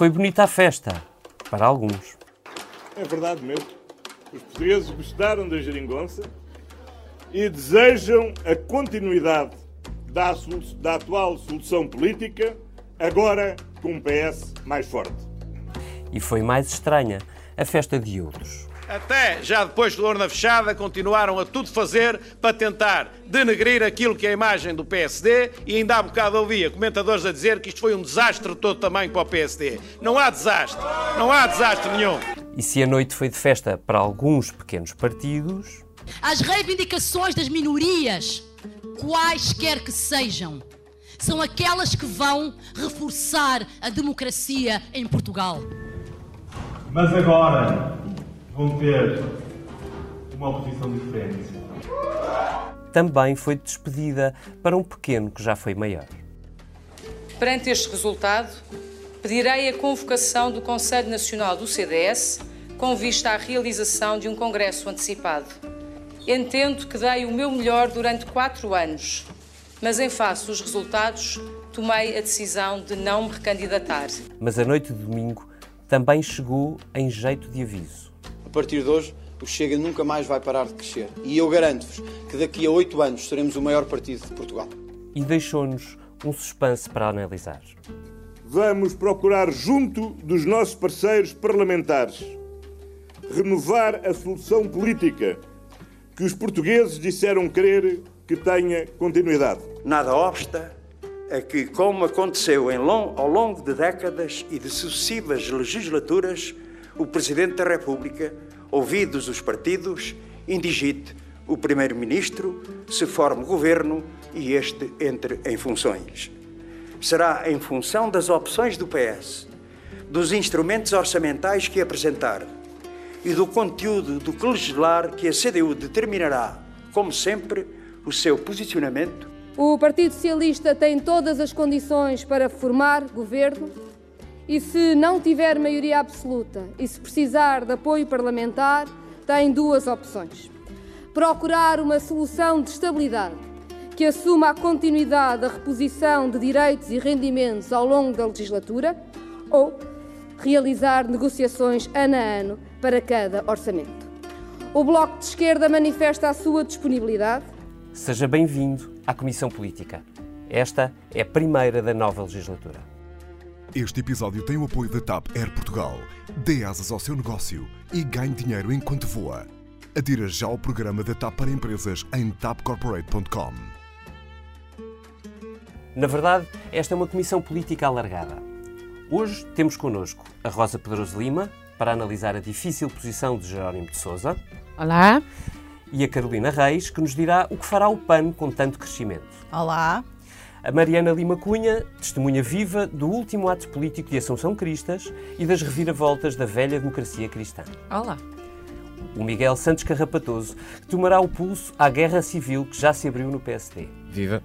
Foi bonita a festa, para alguns. É verdade mesmo. Os portugueses gostaram da geringonça e desejam a continuidade da, da atual solução política, agora com um PS mais forte. E foi mais estranha a festa de outros. Até já depois de urna fechada, continuaram a tudo fazer para tentar denegrir aquilo que é a imagem do PSD e ainda há bocado ouvia comentadores a dizer que isto foi um desastre de todo tamanho para o PSD. Não há desastre, não há desastre nenhum. E se a noite foi de festa para alguns pequenos partidos... As reivindicações das minorias, quaisquer que sejam, são aquelas que vão reforçar a democracia em Portugal. Mas agora vão ter uma oposição diferente. Também foi despedida para um pequeno que já foi maior. Perante este resultado, pedirei a convocação do Conselho Nacional do CDS com vista à realização de um congresso antecipado. Entendo que dei o meu melhor durante quatro anos, mas em face dos resultados, tomei a decisão de não me recandidatar. Mas a noite de domingo também chegou em jeito de aviso. A partir de hoje, o Chega nunca mais vai parar de crescer. E eu garanto-vos que daqui a oito anos seremos o maior partido de Portugal. E deixou-nos um suspense para analisar. Vamos procurar, junto dos nossos parceiros parlamentares, renovar a solução política que os portugueses disseram querer que tenha continuidade. Nada obsta a que, como aconteceu ao longo de décadas e de sucessivas legislaturas, o Presidente da República, ouvidos os partidos, indigite o Primeiro-Ministro, se forme governo e este entre em funções. Será em função das opções do PS, dos instrumentos orçamentais que apresentar e do conteúdo do que legislar que a CDU determinará, como sempre, o seu posicionamento. O Partido Socialista tem todas as condições para formar governo e se não tiver maioria absoluta e se precisar de apoio parlamentar, tem duas opções. Procurar uma solução de estabilidade que assuma a continuidade da reposição de direitos e rendimentos ao longo da legislatura ou realizar negociações ano a ano para cada orçamento. O Bloco de Esquerda manifesta a sua disponibilidade. Seja bem-vindo à Comissão Política. Esta é a primeira da nova legislatura. Este episódio tem o apoio da TAP Air Portugal. Dê asas ao seu negócio e ganhe dinheiro enquanto voa. Adira já ao programa da TAP para empresas em tapcorporate.com. Na verdade, esta é uma comissão política alargada. Hoje temos connosco a Rosa Pedroso Lima para analisar a difícil posição de Jerónimo de Sousa. Olá. E a Carolina Reis, que nos dirá o que fará o PAN com tanto crescimento. Olá a Mariana Lima Cunha, testemunha viva do último ato político de Assunção Cristas e das reviravoltas da velha democracia cristã. Olá. O Miguel Santos Carrapatoso, que tomará o pulso à guerra civil que já se abriu no PSD. Viva!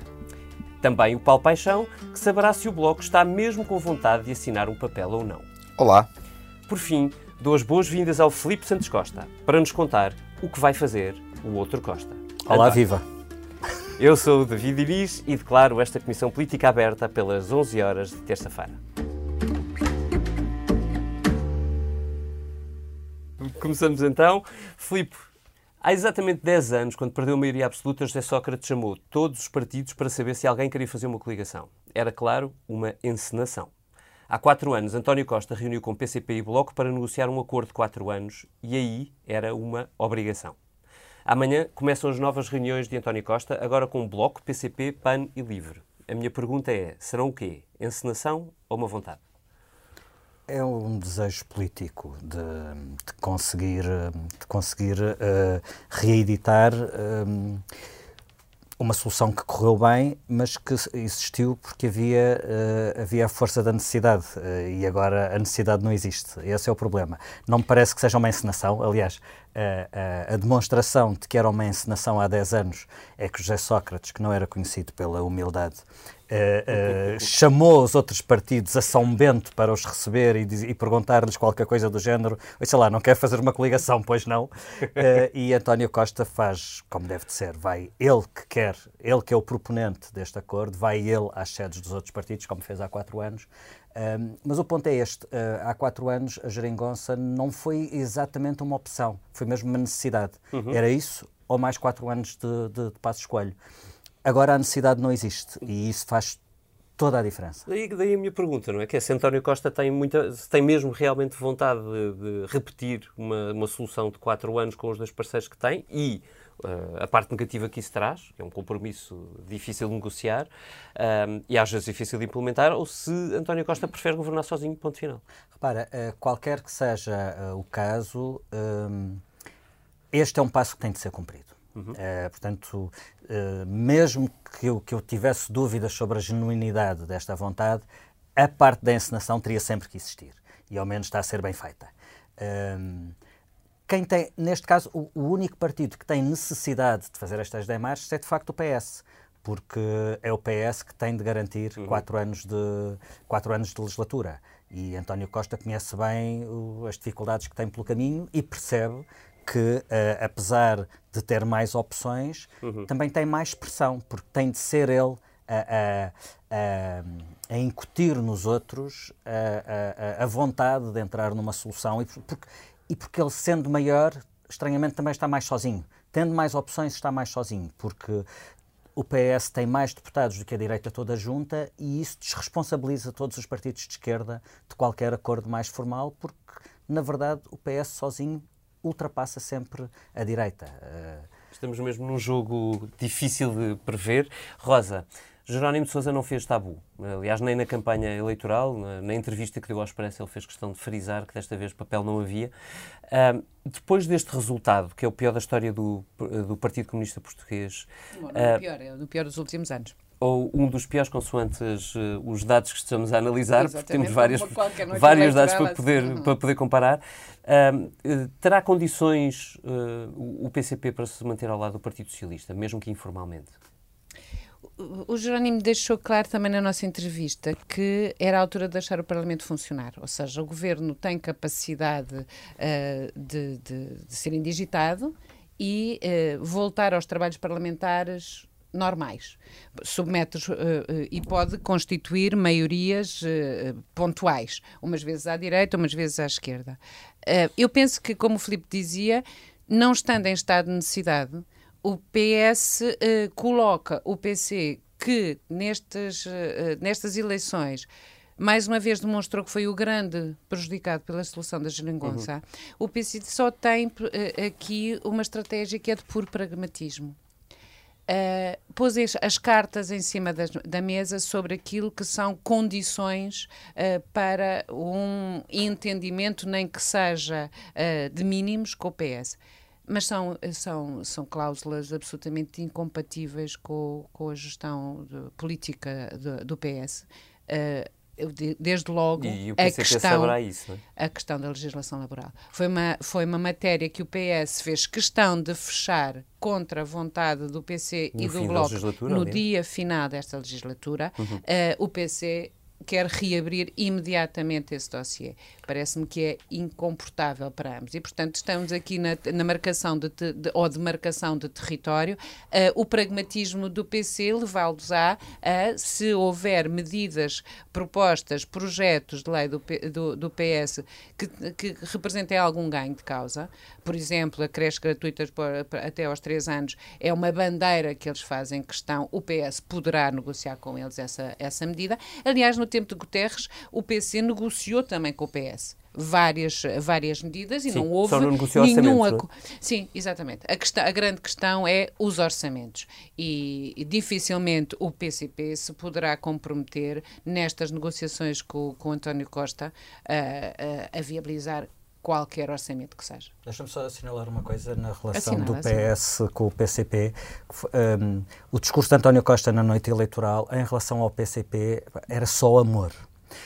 Também o Paulo Paixão, que saberá se o Bloco está mesmo com vontade de assinar um papel ou não. Olá! Por fim, dou as boas-vindas ao Felipe Santos Costa, para nos contar o que vai fazer o outro Costa. Olá, viva! Eu sou o David Iris e declaro esta Comissão Política aberta pelas 11 horas de terça-feira. Começamos então. Filipe, há exatamente 10 anos, quando perdeu a maioria absoluta, José Sócrates chamou todos os partidos para saber se alguém queria fazer uma coligação. Era, claro, uma encenação. Há quatro anos, António Costa reuniu com PCP e Bloco para negociar um acordo de quatro anos e aí era uma obrigação. Amanhã começam as novas reuniões de António Costa, agora com Bloco, PCP, PAN e LIVRE. A minha pergunta é: serão o quê? Encenação ou uma vontade? É um desejo político de, de conseguir, de conseguir uh, reeditar. Uh, uma solução que correu bem, mas que existiu porque havia, uh, havia a força da necessidade uh, e agora a necessidade não existe. Esse é o problema. Não me parece que seja uma encenação, aliás, uh, a demonstração de que era uma encenação há 10 anos é que José Sócrates, que não era conhecido pela humildade, Uh, uh, chamou os outros partidos a São Bento para os receber e, e perguntar-lhes qualquer coisa do género, sei lá, não quer fazer uma coligação, pois não. Uh, e António Costa faz como deve de ser, vai ele que quer, ele que é o proponente deste acordo, vai ele às sedes dos outros partidos, como fez há quatro anos. Mas o ponto é este: há quatro anos a geringonça não foi exatamente uma opção, foi mesmo uma necessidade. Uhum. Era isso ou mais quatro anos de, de, de passo escolho. Agora a necessidade não existe e isso faz toda a diferença. Daí, daí a minha pergunta, não é? Que é se António Costa tem, muita, tem mesmo realmente vontade de, de repetir uma, uma, solução de quatro anos com os dois parceiros que tem e uh, a parte negativa que isso traz, que é um compromisso difícil de negociar um, e às vezes difícil de implementar, ou se António Costa prefere governar sozinho, ponto final. Repara, uh, qualquer que seja uh, o caso, um, este é um passo que tem de ser cumprido. Uhum. Uh, portanto, uh, mesmo que eu, que eu tivesse dúvidas sobre a genuinidade desta vontade, a parte da encenação teria sempre que existir. E ao menos está a ser bem feita. Uh, quem tem, neste caso, o, o, único partido que tem necessidade de fazer estas demarches é de facto o PS, porque é o PS que tem de garantir uhum. quatro, anos de, quatro anos de legislatura. E António Costa conhece bem o, as dificuldades que tem pelo caminho e percebe que, uh, apesar de ter mais opções, uhum. também tem mais pressão, porque tem de ser ele a, a, a, incutir nos outros a, a, vontade de entrar numa solução e porque, e porque ele, sendo maior, estranhamente também está mais sozinho. Tendo mais opções, está mais sozinho, porque o PS tem mais deputados do que a direita toda junta e isso desresponsabiliza todos os partidos de esquerda de qualquer acordo mais formal, porque, na verdade, o PS sozinho ultrapassa sempre a direita. Eh, Estamos mesmo num jogo difícil de prever. Rosa, Jerónimo de Sousa não fez tabu. Aliás, nem na campanha eleitoral, na, na, entrevista que deu ao Expresso, ele fez questão de frisar que desta vez papel não havia. Uh, depois deste resultado, que é o pior da história do, do Partido Comunista Português... Não, não é o pior, é o pior dos últimos anos ou um dos piores consoantes uh, os dados que estamos a analisar, porque temos várias, vários dados para poder, uhum. para poder comparar. Uh, terá condições uh, o PCP para se manter ao lado do Partido Socialista, mesmo que informalmente? O Jerónimo deixou claro também na nossa entrevista que era a altura de deixar o Parlamento funcionar, ou seja, o Governo tem capacidade de, de, de, ser indigitado e voltar aos trabalhos parlamentares normais. Submete uh, uh, e pode constituir maiorias uh, pontuais, umas vezes à direita, umas vezes à esquerda. eu penso que, como o Filipe dizia, não estando em estado de necessidade, o PS coloca o PC que nestas, nestas eleições mais uma vez demonstrou que foi o grande prejudicado pela solução da geringonça, uhum. o PC só tem aqui uma estratégia que é de puro pragmatismo uh, pôs as cartas em cima da, da, mesa sobre aquilo que são condições uh, para um entendimento, nem que seja uh, de mínimos, com o PS mas são, são, são cláusulas absolutamente incompatíveis com, com a gestão de, política de, do PS. Uh, desde logo a questão, isso, é? a questão da legislação laboral. Foi uma, foi uma matéria que o PS fez questão de fechar contra a vontade do PC no e do Bloco no dia final desta legislatura. Uhum. Uh, o PC quer reabrir imediatamente esse dossiê. Parece-me que é incomportável para ambos. E, portanto, estamos aqui na, na marcação de, de, ou demarcação de território. Uh, o pragmatismo do PC levá-los a, se houver medidas, propostas, projetos de lei do, do, do PS que, que, representem algum ganho de causa, por exemplo, a creche gratuita até aos três anos é uma bandeira que eles fazem questão, o PS poderá negociar com eles essa, essa medida. Aliás, no tempo de Guterres, o PC negociou também com o PS várias, várias medidas e Sim, não houve não nenhum acordo. Sim, exatamente. A, questão, a, grande questão é os orçamentos e, e, dificilmente o PCP se poderá comprometer nestas negociações com, com António Costa a, a, a viabilizar qualquer orçamento que seja. Deixa-me só assinalar uma coisa na relação do PS com o PCP. Um, o discurso de António Costa na noite eleitoral em relação ao PCP era só amor.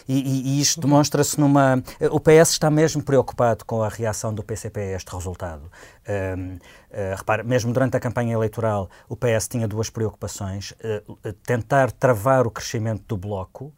E, e, isto demonstra-se numa. O PS está mesmo preocupado com a reação do PCP a este resultado. Um, uh, eh, repare, mesmo durante a campanha eleitoral, o PS tinha duas preocupações: uh, tentar travar o crescimento do bloco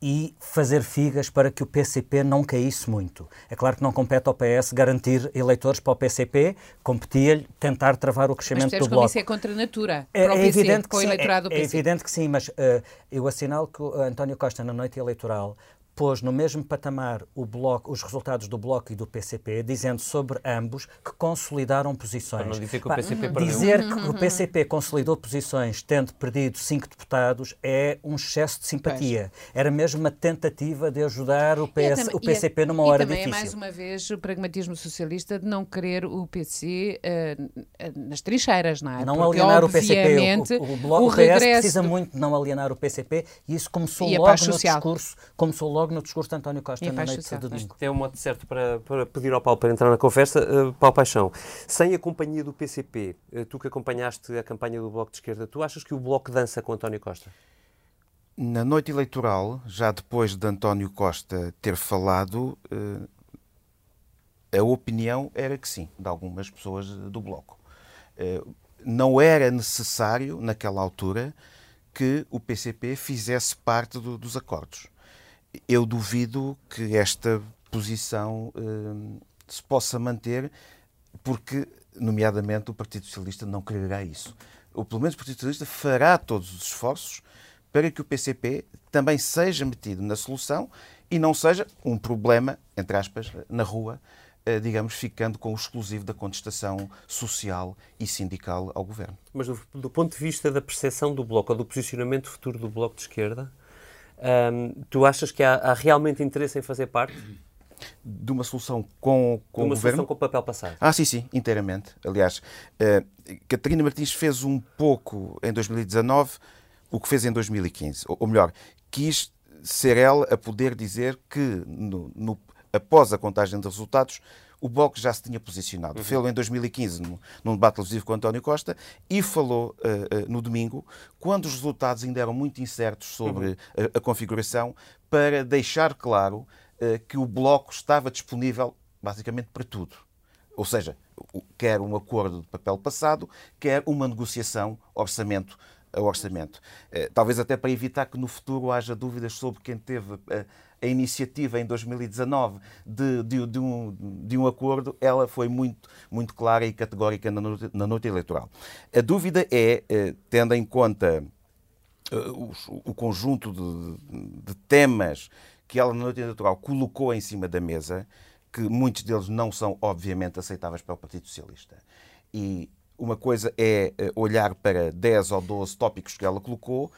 e fazer figas para que o PCP não caísse muito. É claro que não compete ao PS garantir eleitores para o PCP, competia-lhe tentar travar o crescimento mas do bloco. Mas isso é contra a natura, é, para o é PC, evidente que sim, é, é, evidente que sim, mas uh, eu assinalo que o António Costa, na noite eleitoral, pôs no mesmo patamar bloco, os resultados do Bloco e do PCP, dizendo sobre ambos que consolidaram posições. Para não dizer que o PCP perdeu. Dizer que o PCP consolidou posições tendo perdido cinco deputados é um excesso de simpatia. Pois. Era mesmo uma tentativa de ajudar o, PS, é, o PCP é, numa hora difícil. E também é mais uma vez o pragmatismo socialista de não querer o PC uh, eh, nas trincheiras, não é? Não Porque, alienar o PCP. O, o, o, bloco, o PS precisa muito de não alienar o PCP e isso começou logo no social. discurso, começou logo logo no discurso de António Costa na noite social. de domingo. Este é o modo certo para, para pedir ao Paulo para entrar na conversa. Uh, Paulo Paixão, sem a companhia do PCP, uh, eh, tu que acompanhaste a campanha do Bloco de Esquerda, tu achas que o Bloco dança com António Costa? Na noite eleitoral, já depois de António Costa ter falado, uh, a opinião era que sim, de algumas pessoas do Bloco. não era necessário, naquela altura, que o PCP fizesse parte do, dos acordos eu duvido que esta posição uh, se possa manter, porque, nomeadamente, o Partido Socialista não quererá isso. Ou pelo menos o Partido Socialista fará todos os esforços para que o PCP também seja metido na solução e não seja um problema, entre aspas, na rua, uh, digamos, ficando com o exclusivo da contestação social e sindical ao governo. Mas do, do ponto de vista da percepção do Bloco, ou do posicionamento futuro do Bloco de Esquerda, um, tu achas que há, há, realmente interesse em fazer parte? De uma solução com, com de uma o governo? solução com o papel passado? Ah, sim, sim, inteiramente. Aliás, uh, Catarina Martins fez um pouco em 2019 o que fez em 2015. Ou, ou melhor, quis ser ela a poder dizer que, no, no, após a contagem de resultados, o Bloco já se tinha posicionado. Uhum. Falou em 2015 num, num debate televisivo com António Costa e falou uh, uh, no domingo, quando os resultados ainda eram muito incertos sobre uhum. a, a, configuração, para deixar claro uh, que o Bloco estava disponível basicamente para tudo. Ou seja, quer um acordo de papel passado, quer uma negociação orçamento a orçamento. Talvez até para evitar que no futuro haja dúvidas sobre quem teve a iniciativa em 2019 de, de, de, um, de um acordo, ela foi muito, muito clara e categórica na noite, na noite eleitoral. A dúvida é, eh, tendo em conta eh, o, conjunto de, de temas que ela na noite eleitoral colocou em cima da mesa, que muitos deles não são, obviamente, aceitáveis para o Partido Socialista. E uma coisa é eh, olhar para 10 ou 12 tópicos que ela colocou,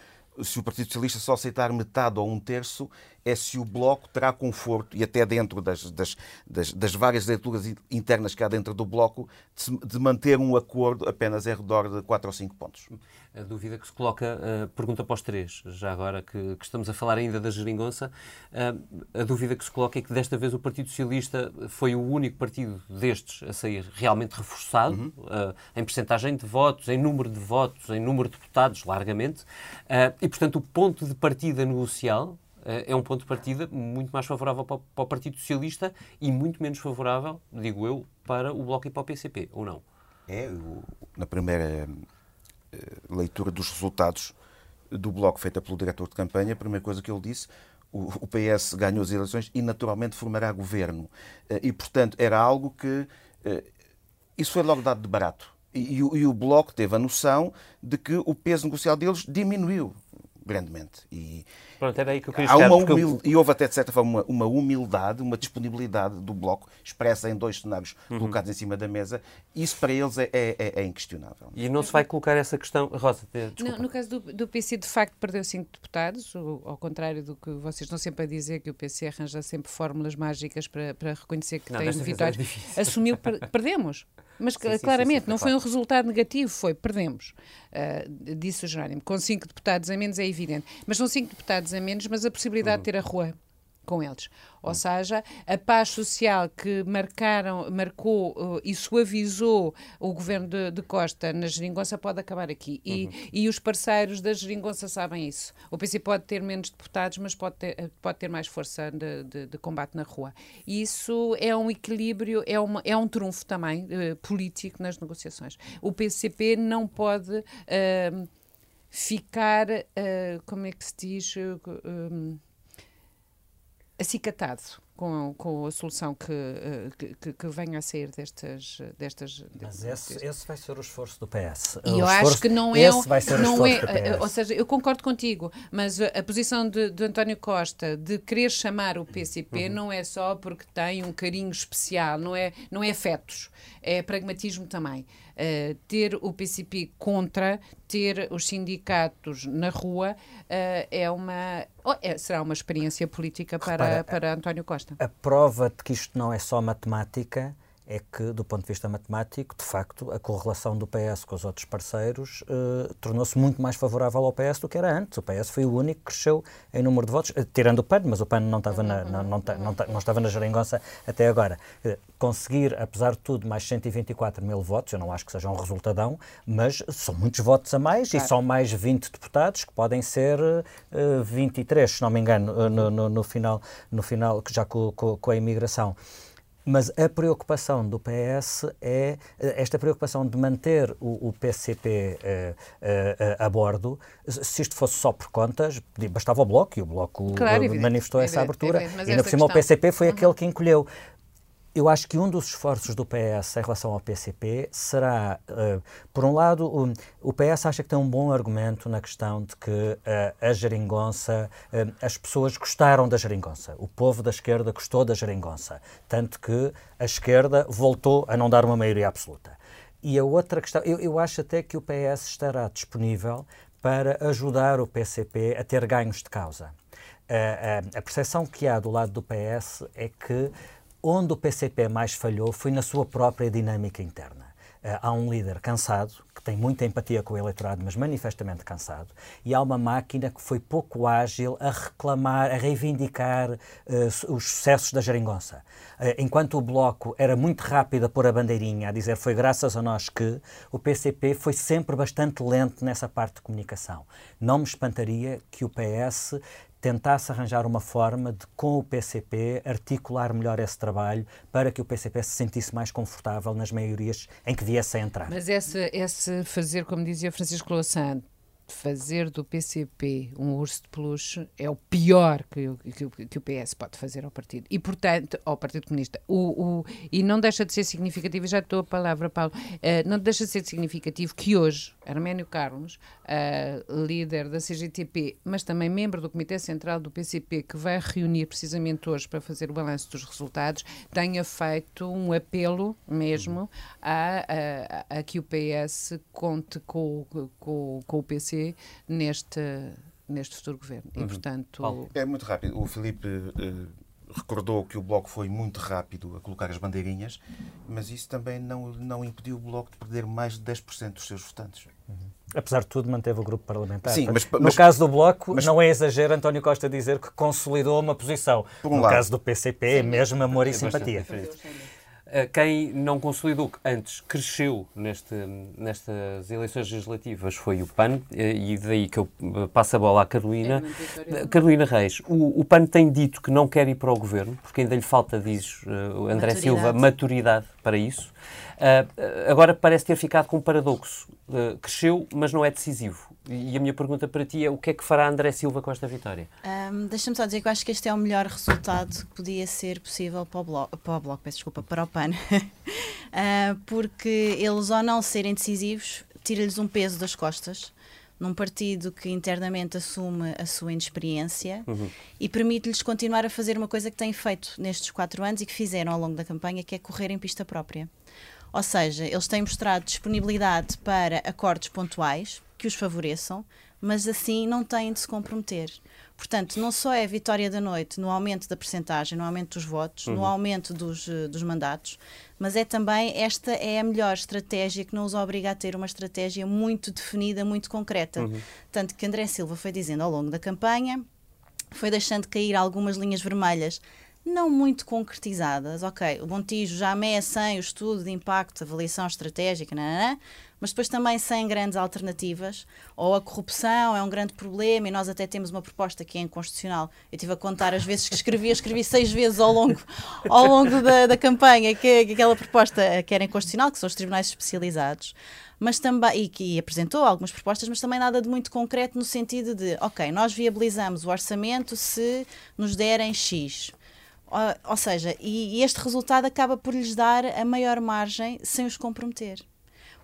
se o Partido Socialista só aceitar metade ou um terço, é se o Bloco terá conforto, e até dentro das, das, das, das várias leituras internas que há dentro do Bloco, de, de, manter um acordo apenas em redor de 4 ou 5 pontos. A dúvida que se coloca, uh, pergunta para os três, já agora que, que, estamos a falar ainda da geringonça, uh, a dúvida que se coloca é que desta vez o Partido Socialista foi o único partido destes a sair realmente reforçado, uhum. uh, em percentagem de votos, em número de votos, em número de deputados, largamente, e portanto o ponto de partida negocial é um ponto de partida muito mais favorável para, o Partido Socialista e muito menos favorável, digo eu, para o Bloco e para o PCP, ou não? É, na primeira eh, leitura dos resultados do Bloco feita pelo diretor de campanha, a primeira coisa que ele disse o PS ganhou as eleições e naturalmente formará governo. Eh, e, portanto, era algo que. Eh, isso foi logo dado de barato. E, e, o Bloco teve a noção de que o peso negocial deles diminuiu grandemente. E, Pronto, era aí que eu queria Há uma humil... eu... E houve até, de certa forma, uma, uma, humildade, uma disponibilidade do Bloco, expressa em dois cenários uhum. colocados em cima da mesa. Isso, para eles, é, é, é, é inquestionável. E não se vai colocar essa questão... Rosa, desculpa. No, no caso do, do, PC, de facto, perdeu cinco deputados, ao contrário do que vocês estão sempre a dizer, que o PC arranja sempre fórmulas mágicas para, para reconhecer que não, tem vitórias. É Assumiu, per perdemos. Mas sim, claramente, sim, sim, não foi um resultado negativo, foi perdemos. Uh, disse o Jerónimo. Com cinco deputados a menos é evidente. Mas são cinco deputados a menos, mas a possibilidade uhum. de ter a rua com eles. Ou seja, a paz social que marcaram, marcou uh, e suavizou o governo de, de, Costa na geringonça pode acabar aqui. E, uhum. e os parceiros da geringonça sabem isso. O PC pode ter menos deputados, mas pode ter, pode ter mais força de, de, de combate na rua. E isso é um equilíbrio, é, uma, é um trunfo também uh, político nas negociações. O PCP não pode. Uh, ficar, como é que se diz, acicatado com, com a solução que, eh, que, que, venha a sair destas. destas Mas esse, esse vai ser o esforço do PS. E eu esforço, acho que não é. Esse vai ser não o esforço é, do PS. Ou seja, eu concordo contigo, mas a posição de, de António Costa de querer chamar o PCP uhum. não é só porque tem um carinho especial, não é, não é afetos, é pragmatismo também. Uh, ter o PCP contra, ter os sindicatos na rua, uh, é uma, oh, é, será uma experiência política para, Repara, para António Costa. A prova de que isto não é só matemática é que, do ponto de vista matemático, de facto, a correlação do PS com os outros parceiros eh, tornou-se muito mais favorável ao PS do que era antes. O PS foi o único que cresceu em número de votos, eh, tirando o PAN, mas o PAN não estava na, não, não, não, não estava na geringonça até agora. Eh, conseguir, apesar de tudo, mais 124 mil votos, eu não acho que seja um resultadão, mas são muitos votos a mais claro. e são mais 20 deputados, que podem ser uh, 23, se não me engano, no, no, no final, no final já com, com, com a imigração. Mas a preocupação do PS é esta preocupação de manter o, o PCP uh, uh, a bordo. Se isto fosse só por contas, bastava o Bloco, e o Bloco claro, manifestou essa abertura. e, no cima, o PCP foi uhum. aquele que encolheu eu acho que um dos esforços do PS em relação ao PCP será, uh, por um lado, o, PS acha que tem um bom argumento na questão de que uh, a geringonça, uh, as pessoas gostaram da geringonça, o povo da esquerda gostou da geringonça, tanto que a esquerda voltou a não dar uma maioria absoluta. E a outra questão, eu, eu acho até que o PS estará disponível para ajudar o PCP a ter ganhos de causa. a percepção que há do lado do PS é que Onde o PCP mais falhou foi na sua própria dinâmica interna. Uh, há um líder cansado, que tem muita empatia com o eleitorado, mas manifestamente cansado, e há uma máquina que foi pouco ágil a reclamar, a reivindicar uh, os sucessos da geringonça. Uh, enquanto o Bloco era muito rápido a pôr a bandeirinha, a dizer foi graças a nós que, o PCP foi sempre bastante lento nessa parte de comunicação. Não me espantaria que o PS tentasse arranjar uma forma de, com o PCP, articular melhor esse trabalho para que o PCP se sentisse mais confortável nas maiorias em que viesse a entrar. Mas esse, esse fazer, como dizia Francisco Louçã, fazer do PCP um urso de peluche é o pior que, que, que, o PS pode fazer ao partido. E, portanto, ao Partido Comunista. O, o, e não deixa de ser significativo, já estou a palavra, Paulo, uh, não deixa de ser significativo que hoje Arménio Carlos, uh, líder da CGTP, mas também membro do Comitê Central do PCP, que vai reunir precisamente hoje para fazer o balanço dos resultados, tenha feito um apelo mesmo a, a, a que o PS conte com, com, com o PC neste, neste futuro governo. E, uhum. portanto... É muito rápido. O Filipe uh, recordou que o Bloco foi muito rápido a colocar as bandeirinhas, mas isso também não, não impediu o Bloco de perder mais de 10% dos seus votantes. Apesar de tudo, manteve o grupo parlamentar. Sim, mas, no caso do Bloco, mas, não é exagero António Costa dizer que consolidou uma posição. Um no lado. caso do PCP, é mesmo amor e é simpatia. Quem não consolidou, antes cresceu neste, nestas eleições legislativas foi o PAN, eh, e daí que eu eh, passo a bola à Carolina. É Carolina Reis, o, o, PAN tem dito que não quer ir para o governo, porque ainda lhe falta, diz uh, André maturidade. Silva, maturidade para isso. Uh, agora parece ter ficado com um paradoxo. Uh, cresceu, mas não é decisivo. E a minha pergunta para ti é o que é que fará André Silva com esta vitória? Um, Deixa-me só dizer que eu acho que este é o melhor resultado que podia ser possível para o Bloco, para o, bloco, peço desculpa, para o PAN. uh, porque eles, ao não serem decisivos, tira-lhes um peso das costas num partido que internamente assume a sua inexperiência uhum. e permite-lhes continuar a fazer uma coisa que têm feito nestes quatro anos e que fizeram ao longo da campanha, que é correr em pista própria. Ou seja, eles têm mostrado disponibilidade para acordos pontuais que os favoreçam, mas assim não têm de se comprometer. Portanto, não só é a vitória da noite no aumento da percentagem, no aumento dos votos, uhum. no aumento dos, eh, dos mandatos, mas é também esta é a melhor estratégia que não os obriga a ter uma estratégia muito definida, muito concreta. Uhum. Tanto que André Silva foi dizendo ao longo da campanha foi deixando cair algumas linhas vermelhas não muito concretizadas. Ok, o Montijo já sem o estudo de impacto, avaliação estratégica, nanana, mas depois também sem grandes alternativas. Ou a corrupção é um grande problema e nós até temos uma proposta que é inconstitucional. Eu estive a contar as vezes que escrevi, escrevi seis vezes ao longo, ao longo da, da campanha que, que aquela proposta que era inconstitucional, que são os tribunais especializados mas também e que apresentou algumas propostas, mas também nada de muito concreto no sentido de, ok, nós viabilizamos o orçamento se nos derem X. Ou, seja, e, e este resultado acaba por lhes dar a maior margem sem os comprometer.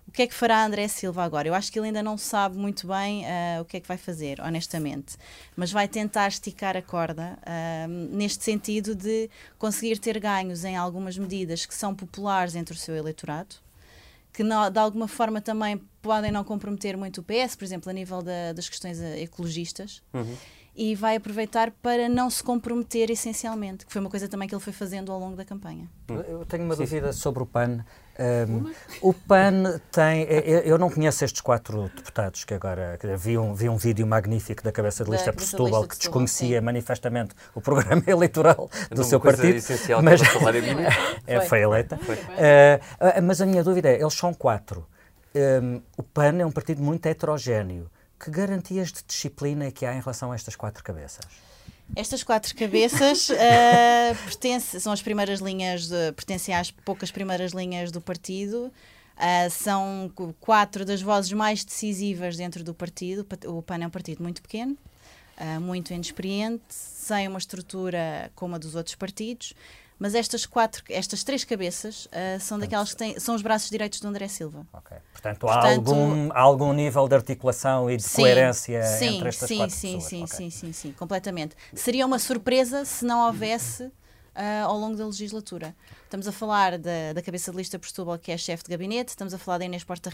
O que é que fará André Silva agora? Eu acho que ele ainda não sabe muito bem uh, o que é que vai fazer, honestamente. Mas vai tentar esticar a corda uh, neste sentido de conseguir ter ganhos em algumas medidas que são populares entre o seu eleitorado que não, de alguma forma também podem não comprometer muito o PS, por exemplo, a nível da, das questões ecologistas. Uhum. E vai aproveitar para não se comprometer essencialmente, que foi uma coisa também que ele foi fazendo ao longo da campanha. Eu tenho uma dúvida sobre o PAN. Um, o PAN tem. Eu não conheço estes quatro deputados que agora. Vi um, vi um vídeo magnífico da cabeça de lista por Setúbal que desconhecia sim. manifestamente o programa eleitoral do seu partido. Mas é, foi eleita. Foi. Uh, mas a minha dúvida é: eles são quatro. Um, o PAN é um partido muito heterogéneo. Que garantias de disciplina é que há em relação a estas quatro cabeças? Estas quatro cabeças uh, são as primeiras linhas, de, pertencem às poucas primeiras linhas do partido. Uh, são quatro das vozes mais decisivas dentro do partido. O PAN é um partido muito pequeno, uh, muito inexperiente, sem uma estrutura como a dos outros partidos. Mas estas quatro, estas três cabeças uh, são daquelas que têm, são os braços direitos do André Silva. Okay. Portanto, Portanto há, algum, algum nível de articulação e de sim, coerência sim, entre estas sim, quatro sim, pessoas. Sim, okay. sim, sim, sim, completamente. Seria uma surpresa se não houvesse uh, ao longo da legislatura. Estamos a falar da, da cabeça de lista por Setúbal, que é chefe de gabinete, estamos a falar da Inês, Porta,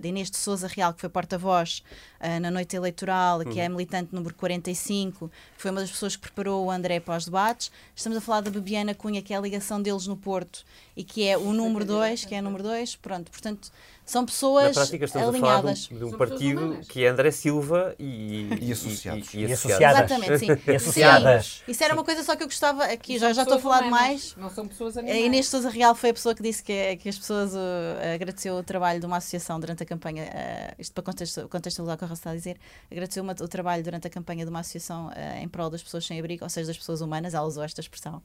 de Inês de Souza Real, que foi porta-voz uh, na noite eleitoral, que é uhum. militante número 45, que foi uma das pessoas que preparou o André para os debates. Estamos a falar da Bebiana Cunha, que é a ligação deles no Porto e que é o número 2, que é o número 2. Pronto, portanto são pessoas Na prática estamos alinhadas. a falar de um, de um partido que é André Silva e, e associados. E, e, e associadas. Exatamente, sim. e associadas. Sim. Isso era uma coisa só que eu gostava aqui, já, já estou a falar demais. Não são pessoas animais. A Inês Sousa Real foi a pessoa que disse que, que as pessoas uh, agradeceu o trabalho de uma associação durante a campanha, uh, isto para contextualizar o que eu está a dizer, agradeceu uma, o trabalho durante a campanha de uma associação uh, em prol das pessoas sem abrigo, ou seja, das pessoas humanas, ela usou esta expressão.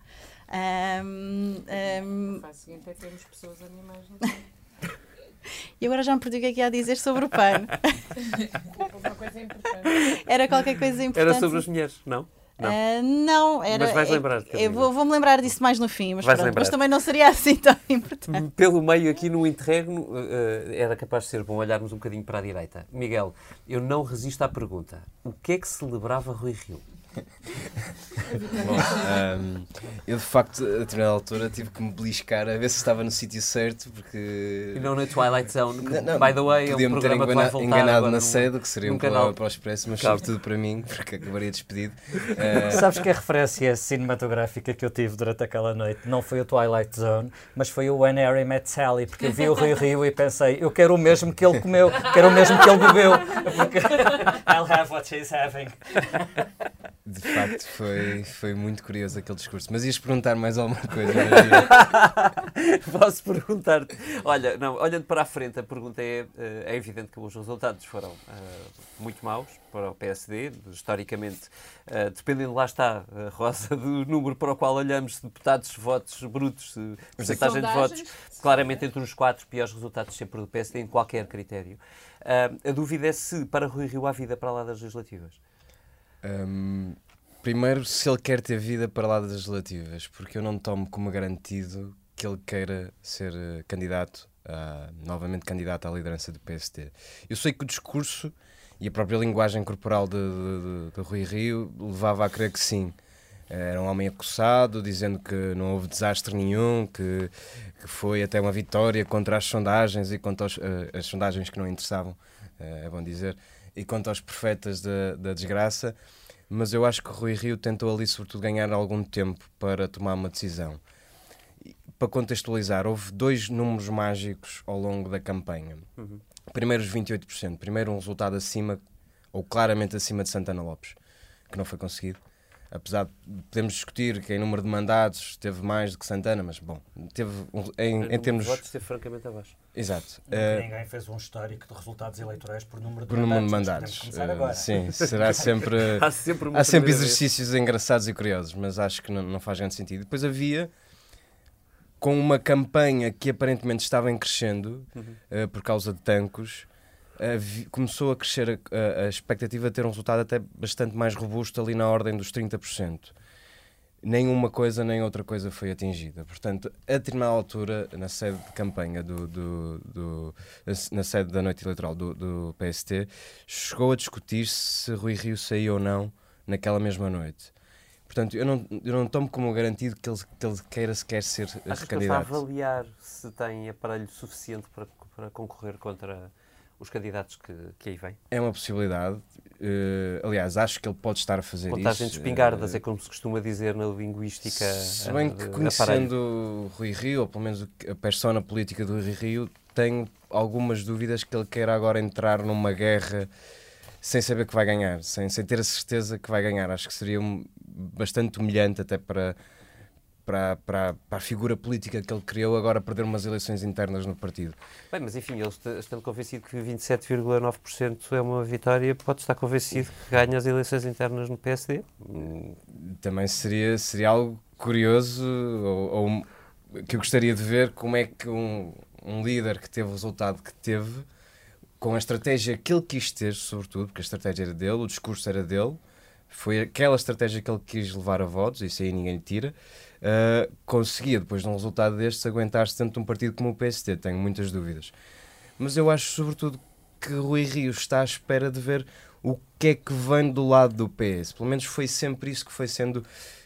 Um, um, o seguinte é termos pessoas animais e agora já me perdi o que é que ia dizer sobre o PAN. Era qualquer coisa importante. Era sobre as mulheres, não? Não, uh, não era. Mas vais lembrar. Eu vou, vou-me lembrar disso mais no fim, mas, pronto, mas também não seria assim tão importante. Pelo meio, aqui no interregno, uh, era capaz de ser bom olharmos um bocadinho para a direita. Miguel, eu não resisto à pergunta: o que é que celebrava Rui Rio? Bom, um, eu de facto, a determinada altura, tive que me beliscar a ver se estava no sítio certo, porque. E não na Twilight Zone, que, não, by the way, é um programa ter engana, enganado na sede, que seria um canal para o Expresso, mas claro. sobretudo para mim, porque acabaria despedido. Uh... Sabes que a referência cinematográfica que eu tive durante aquela noite não foi o Twilight Zone, mas foi o When Harry Met Sally, porque eu vi o Rui Rio e pensei, eu quero o mesmo que ele comeu, quero o mesmo que ele bebeu, porque I'll have what she's having. De facto, foi, foi muito curioso aquele discurso. Mas ias perguntar mais alguma coisa? Posso perguntar-te? Olha, não, olhando para a frente, a pergunta é: eh, é evidente que os resultados foram uh, muito maus para o PSD. Historicamente, uh, dependendo, lá está, Rosa, do número para o qual olhamos, deputados, votos brutos, porcentagem de votos, claramente entre os quatro piores resultados sempre do PSD, em qualquer critério. Uh, a dúvida é se para Rui Rio há vida para lá das legislativas. Um, primeiro, se ele quer ter vida para lá das legislativas, porque eu não tomo como garantido que ele queira ser uh, candidato, uh, novamente candidato à liderança do PST. Eu sei que o discurso e a própria linguagem corporal de, de, de, Rui Rio levava a crer que sim. Era um homem acossado, dizendo que não houve desastre nenhum, que, que foi até uma vitória contra as sondagens e contra os, uh, as sondagens que não interessavam, uh, é bom dizer e quanto aos profetas da, da desgraça, mas eu acho que Rui Rio tentou ali, sobretudo, ganhar algum tempo para tomar uma decisão. E, para contextualizar, houve dois números mágicos ao longo da campanha. Uhum. Primeiro, os 28%. Primeiro, um resultado acima, ou claramente acima de Santana Lopes, que não foi conseguido. Apesar de podemos discutir que em número de mandatos teve mais do que Santana, mas bom, teve um, em, em termos. votos esteve francamente abaixo. Exato. Uh, ninguém fez um histórico de resultados eleitorais por número de por número de mandatos. mandatos. Uh, agora. sim, será sempre. Há sempre há sempre primeira vez. exercícios engraçados e curiosos, mas acho que não, não faz grande sentido. Depois havia, com uma campanha que aparentemente estava em crescendo, Uhum. uh, por causa de tancos, havi- começou a crescer a, a- expectativa de ter um resultado até bastante mais robusto, ali na ordem dos 30%. Nenhuma coisa nem outra coisa foi atingida. Portanto, a determinada altura, na sede de campanha do, do- do- na sede da noite eleitoral do, do PST, chegou a discutir se Rui Rio saía ou não naquela mesma noite. Portanto, eu não, eu não tomo como garantido que ele, que ele queira sequer ser Acho que ele está a candidato. avaliar se tem aparelho suficiente para, para concorrer contra os candidatos que, que aí vêm. É uma possibilidade. Eh, aliás, acho que ele pode estar a fazer Contagem de isso. espingardas, eh, é como se costuma dizer na linguística. Se bem eh, que de aparelho. conhecendo o Rui Rio, ou pelo menos que- a persona política do Rui Rio, tenho algumas dúvidas que ele queira agora entrar numa guerra sem saber que vai ganhar, sem, sem ter a certeza que vai ganhar. Acho que seria um- bastante humilhante até para, para, para, para a figura política que ele criou agora perder umas eleições internas no partido. Bem, mas enfim, ele est- estando convencido que 27,9% é uma vitória, pode estar convencido que ganha as eleições internas no PSD. Hum, Também seria, seria algo curioso ou, ou que eu gostaria de ver como é que um, um líder que teve o resultado que teve, com a estratégia que ele quis ter, sobretudo, porque a estratégia era dele, o discurso era dele, foi aquela estratégia que ele quis levar a votos, isso aí ninguém tira, ah, conseguia, depois de um resultado destes, aguentar-se de um partido como o PSD. Tenho muitas dúvidas. Mas eu acho, sobretudo, que Rui Rio está à espera de ver o que é que vem do lado do PS. Pelo menos foi sempre isso que foi sendo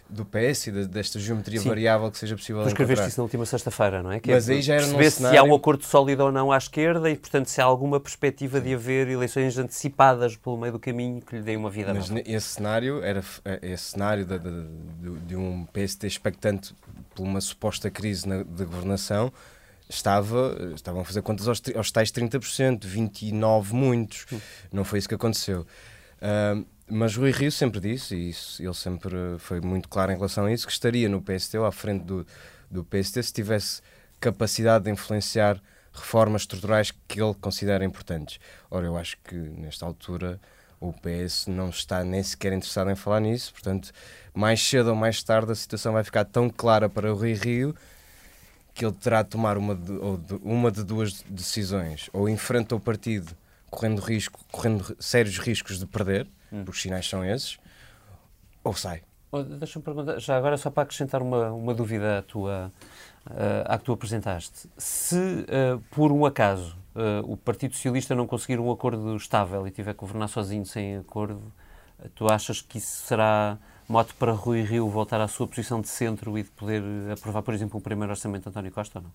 do PS e desta geometria Sim. variável que seja possível Tu escreveste encontrar. isso na última sexta-feira, não é? Que Mas é aí já era num perceber se há cenário- um acordo sólido ou não à esquerda e, portanto, se há alguma perspectiva de haver eleições antecipadas pelo meio do caminho que lhe deem uma vida Mas nova. esse cenário era eh, esse cenário da- de, de um PSD expectante por uma suposta crise na, de governação estava estavam a fazer contas aos, aos tais 30%, 29 muitos. Não foi isso que aconteceu. Ahm, mas Rui Rio sempre disse, e isso, ele sempre foi muito claro em relação a isso, que estaria no PST ou à frente do, do PST se tivesse capacidade de influenciar reformas estruturais que ele considera importantes. Ora, eu acho que nesta altura o PS não está nem sequer interessado em falar nisso, portanto, mais cedo ou mais tarde a situação vai ficar tão clara para o Rui Rio que ele terá de tomar uma de, de- uma de duas decisões. Ou enfrenta o partido correndo, risco, correndo ri- sérios riscos de perder, porque os sinais são esses, ou sai. Oh, Deixa-me perguntar, já agora só para acrescentar uma, uma dúvida à, tua, eh, à que tu apresentaste. Se, eh, por um acaso, eh, o Partido Socialista não conseguir um acordo estável e tiver que governar sozinho sem acordo, tu achas que isso será mote para Rui Rio voltar à sua posição de centro e de poder aprovar, por exemplo, um primeiro orçamento de António Costa ou não?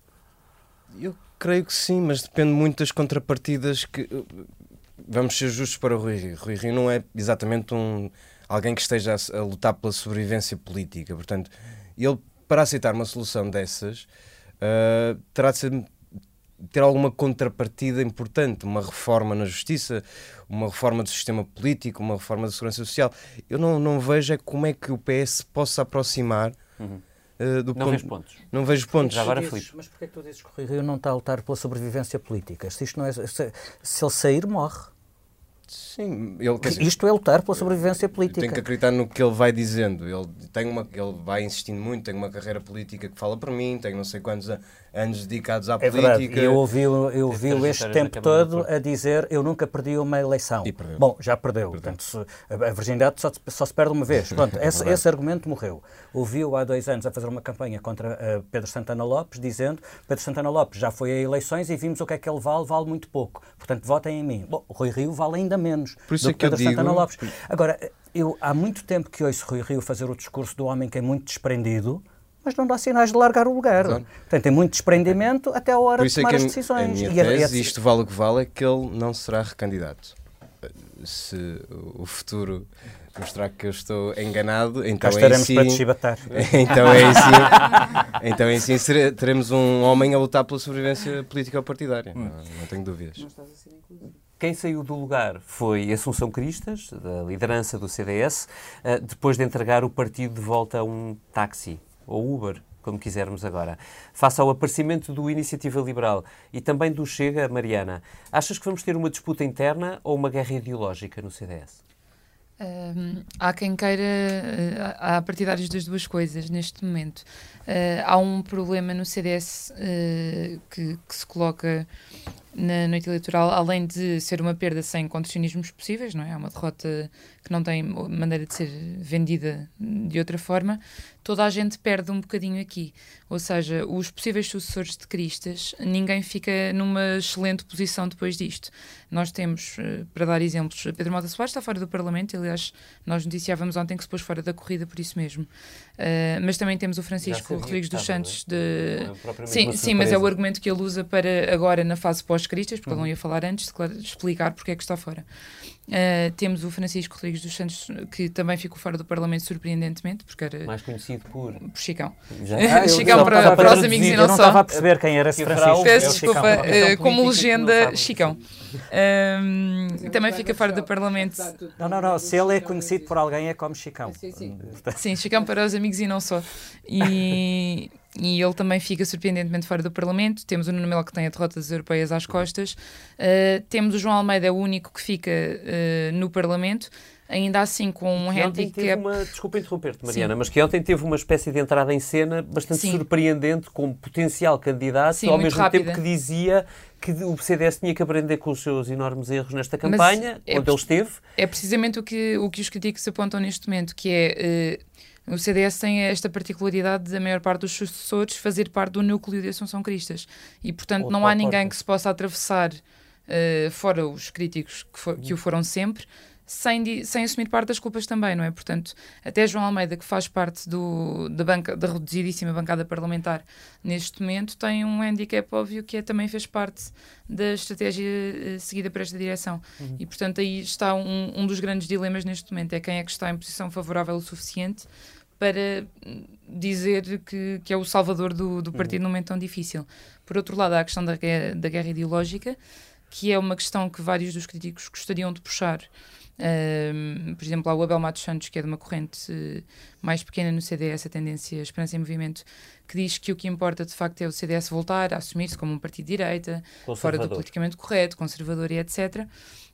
Eu creio que sim, mas depende muito das contrapartidas que. Vamos ser justos para o Rui Rio. Rui Rio não é exatamente um, alguém que esteja a, a lutar pela sobrevivência política. Portanto, ele, para aceitar uma solução dessas, ah, terá de ser, ter alguma contrapartida importante, uma reforma na justiça, uma reforma do sistema político, uma reforma da segurança social. Eu não, não vejo é como é que o PS possa aproximar. ah, do Não ponto- vês pontos? Não vejo pontos. Já agora, Dizes, Filipe. Mas porquê é que tu dizes que o Rui Rio não está a lutar pela sobrevivência política? Se, isto não é, se, se ele sair, morre. Sim, ele, dizer, Isto é lutar pela sobrevivência política. Tenho que acreditar no que ele vai dizendo. Ele, tem uma, ele vai insistindo muito, tem uma carreira política que fala por mim, tem não sei quantos a- anos dedicados à É verdade, política. eu ouvi, eu ouvi este tempo todo a dizer eu nunca perdi uma eleição. E perdeu. Bom, já perdeu. Portanto, se- a virgindade só, só se perde uma vez. Pronto, esse, verdade. esse argumento morreu. Ouviu há dois anos a fazer uma campanha contra eh, Pedro Santana Lopes, dizendo Pedro Santana Lopes já foi a eleições e vimos o que é que ele vale, vale muito pouco. Portanto, votem em mim. Bom, o Rui Rio vale ainda menos Por isso do é que que eu Pedro Santana digo- Lopes. Agora, eu há muito tempo que ouço Rui Rio fazer o discurso do homem que é muito desprendido, mas não dá sinais de largar o lugar. Exato. Portanto, tem muito desprendimento até a hora de é tomar que as a, decisões. a minha E a- e a- tese, isto vale o que vale, é que ele não será recandidato. Se o futuro mostrar que eu estou enganado, então Cá estaremos em para si, te chibatar. então em si, então si sere- teremos um homem a lutar pela sobrevivência política ou partidária, não, não tenho dúvidas. Quem saiu do lugar foi Assunção Cristas, da liderança do CDS, eh, depois de entregar o partido de volta a um táxi, ou Uber, como quisermos agora. Face ao aparecimento do Iniciativa Liberal e também do Chega, Mariana, achas que vamos ter uma disputa interna ou uma guerra ideológica no CDS? Há quem queira, eh, há partidários das duas coisas neste momento. Eh, há um problema no CDS eh, que, que se coloca na noite eleitoral, além de ser uma perda sem contorcionismos possíveis, não é? É uma derrota que não tem maneira de ser vendida de outra forma. Toda a gente perde um bocadinho aqui. Ou seja, os possíveis sucessores de Cristas, ninguém fica numa excelente posição depois disto. Nós temos, eh, para dar exemplos, Pedro Mota Soares está fora do Parlamento, aliás, nós noticiávamos ontem que se pôs fora da corrida por isso mesmo. Eh, mas também temos o Francisco Rodrigues dos Santos é? de. É Sim, sim, mas é o argumento que ele usa para agora na fase pós-cristas, porque ele Uhum. não ia falar antes, de clara- explicar porque é que está fora. Uh, temos o Francisco Rodrigues dos Santos, que também ficou fora do Parlamento surpreendentemente, porque era. Mais conhecido por. Por Chicão. Já? Ah, eu Chicão para, para os amigos e eu não, não só. estava a perceber quem era esse Francisco. Peço É desculpa, Chicão. uh, como legenda, não. Chicão. Um, também fica fora do Parlamento. Não, não, não. Se ele é conhecido por alguém, é como Chicão. Sim, Chicão para os amigos e não só. E, e ele também fica surpreendentemente fora do Parlamento. Temos o Nuno Melo que tem a derrota das europeias às costas. Uh, temos o João Almeida, é o único que fica uh, no Parlamento. Ainda assim, com um Que handicap. uma, desculpa interromper-te, Mariana, Sim. mas que ontem teve uma espécie de entrada em cena bastante Sim. surpreendente, como potencial candidato, Sim, ao mesmo rápida. tempo que dizia que o CDS tinha que aprender com os seus enormes erros nesta campanha, é onde ele esteve. É precisamente o que, o que os críticos apontam neste momento, que é eh, o CDS tem esta particularidade de a maior parte dos sucessores fazer parte do núcleo de Assunção Cristas. E, portanto, Ou não há ninguém que se possa atravessar, eh, fora os críticos que, fo- que o foram sempre, sem, sem assumir parte das culpas também, não é? Portanto, até João Almeida, que faz parte do, da, banca, da reduzidíssima bancada parlamentar neste momento, tem um handicap óbvio que é, também fez parte da estratégia eh, seguida por esta direção. Uhum. E, portanto, aí está um, um dos grandes dilemas neste momento, é quem é que está em posição favorável o suficiente para hum, dizer que, que é o salvador do, do partido num momento tão difícil. Por outro lado, há a questão da, da guerra ideológica, que é uma questão que vários dos críticos gostariam de puxar. Por exemplo, há o Abel Matos Santos, que é de uma corrente mais pequena no CDS, a tendência Esperança em Movimento, que diz que o que importa de facto é o CDS voltar a assumir-se como um partido de direita, fora do politicamente correto, conservador e etc.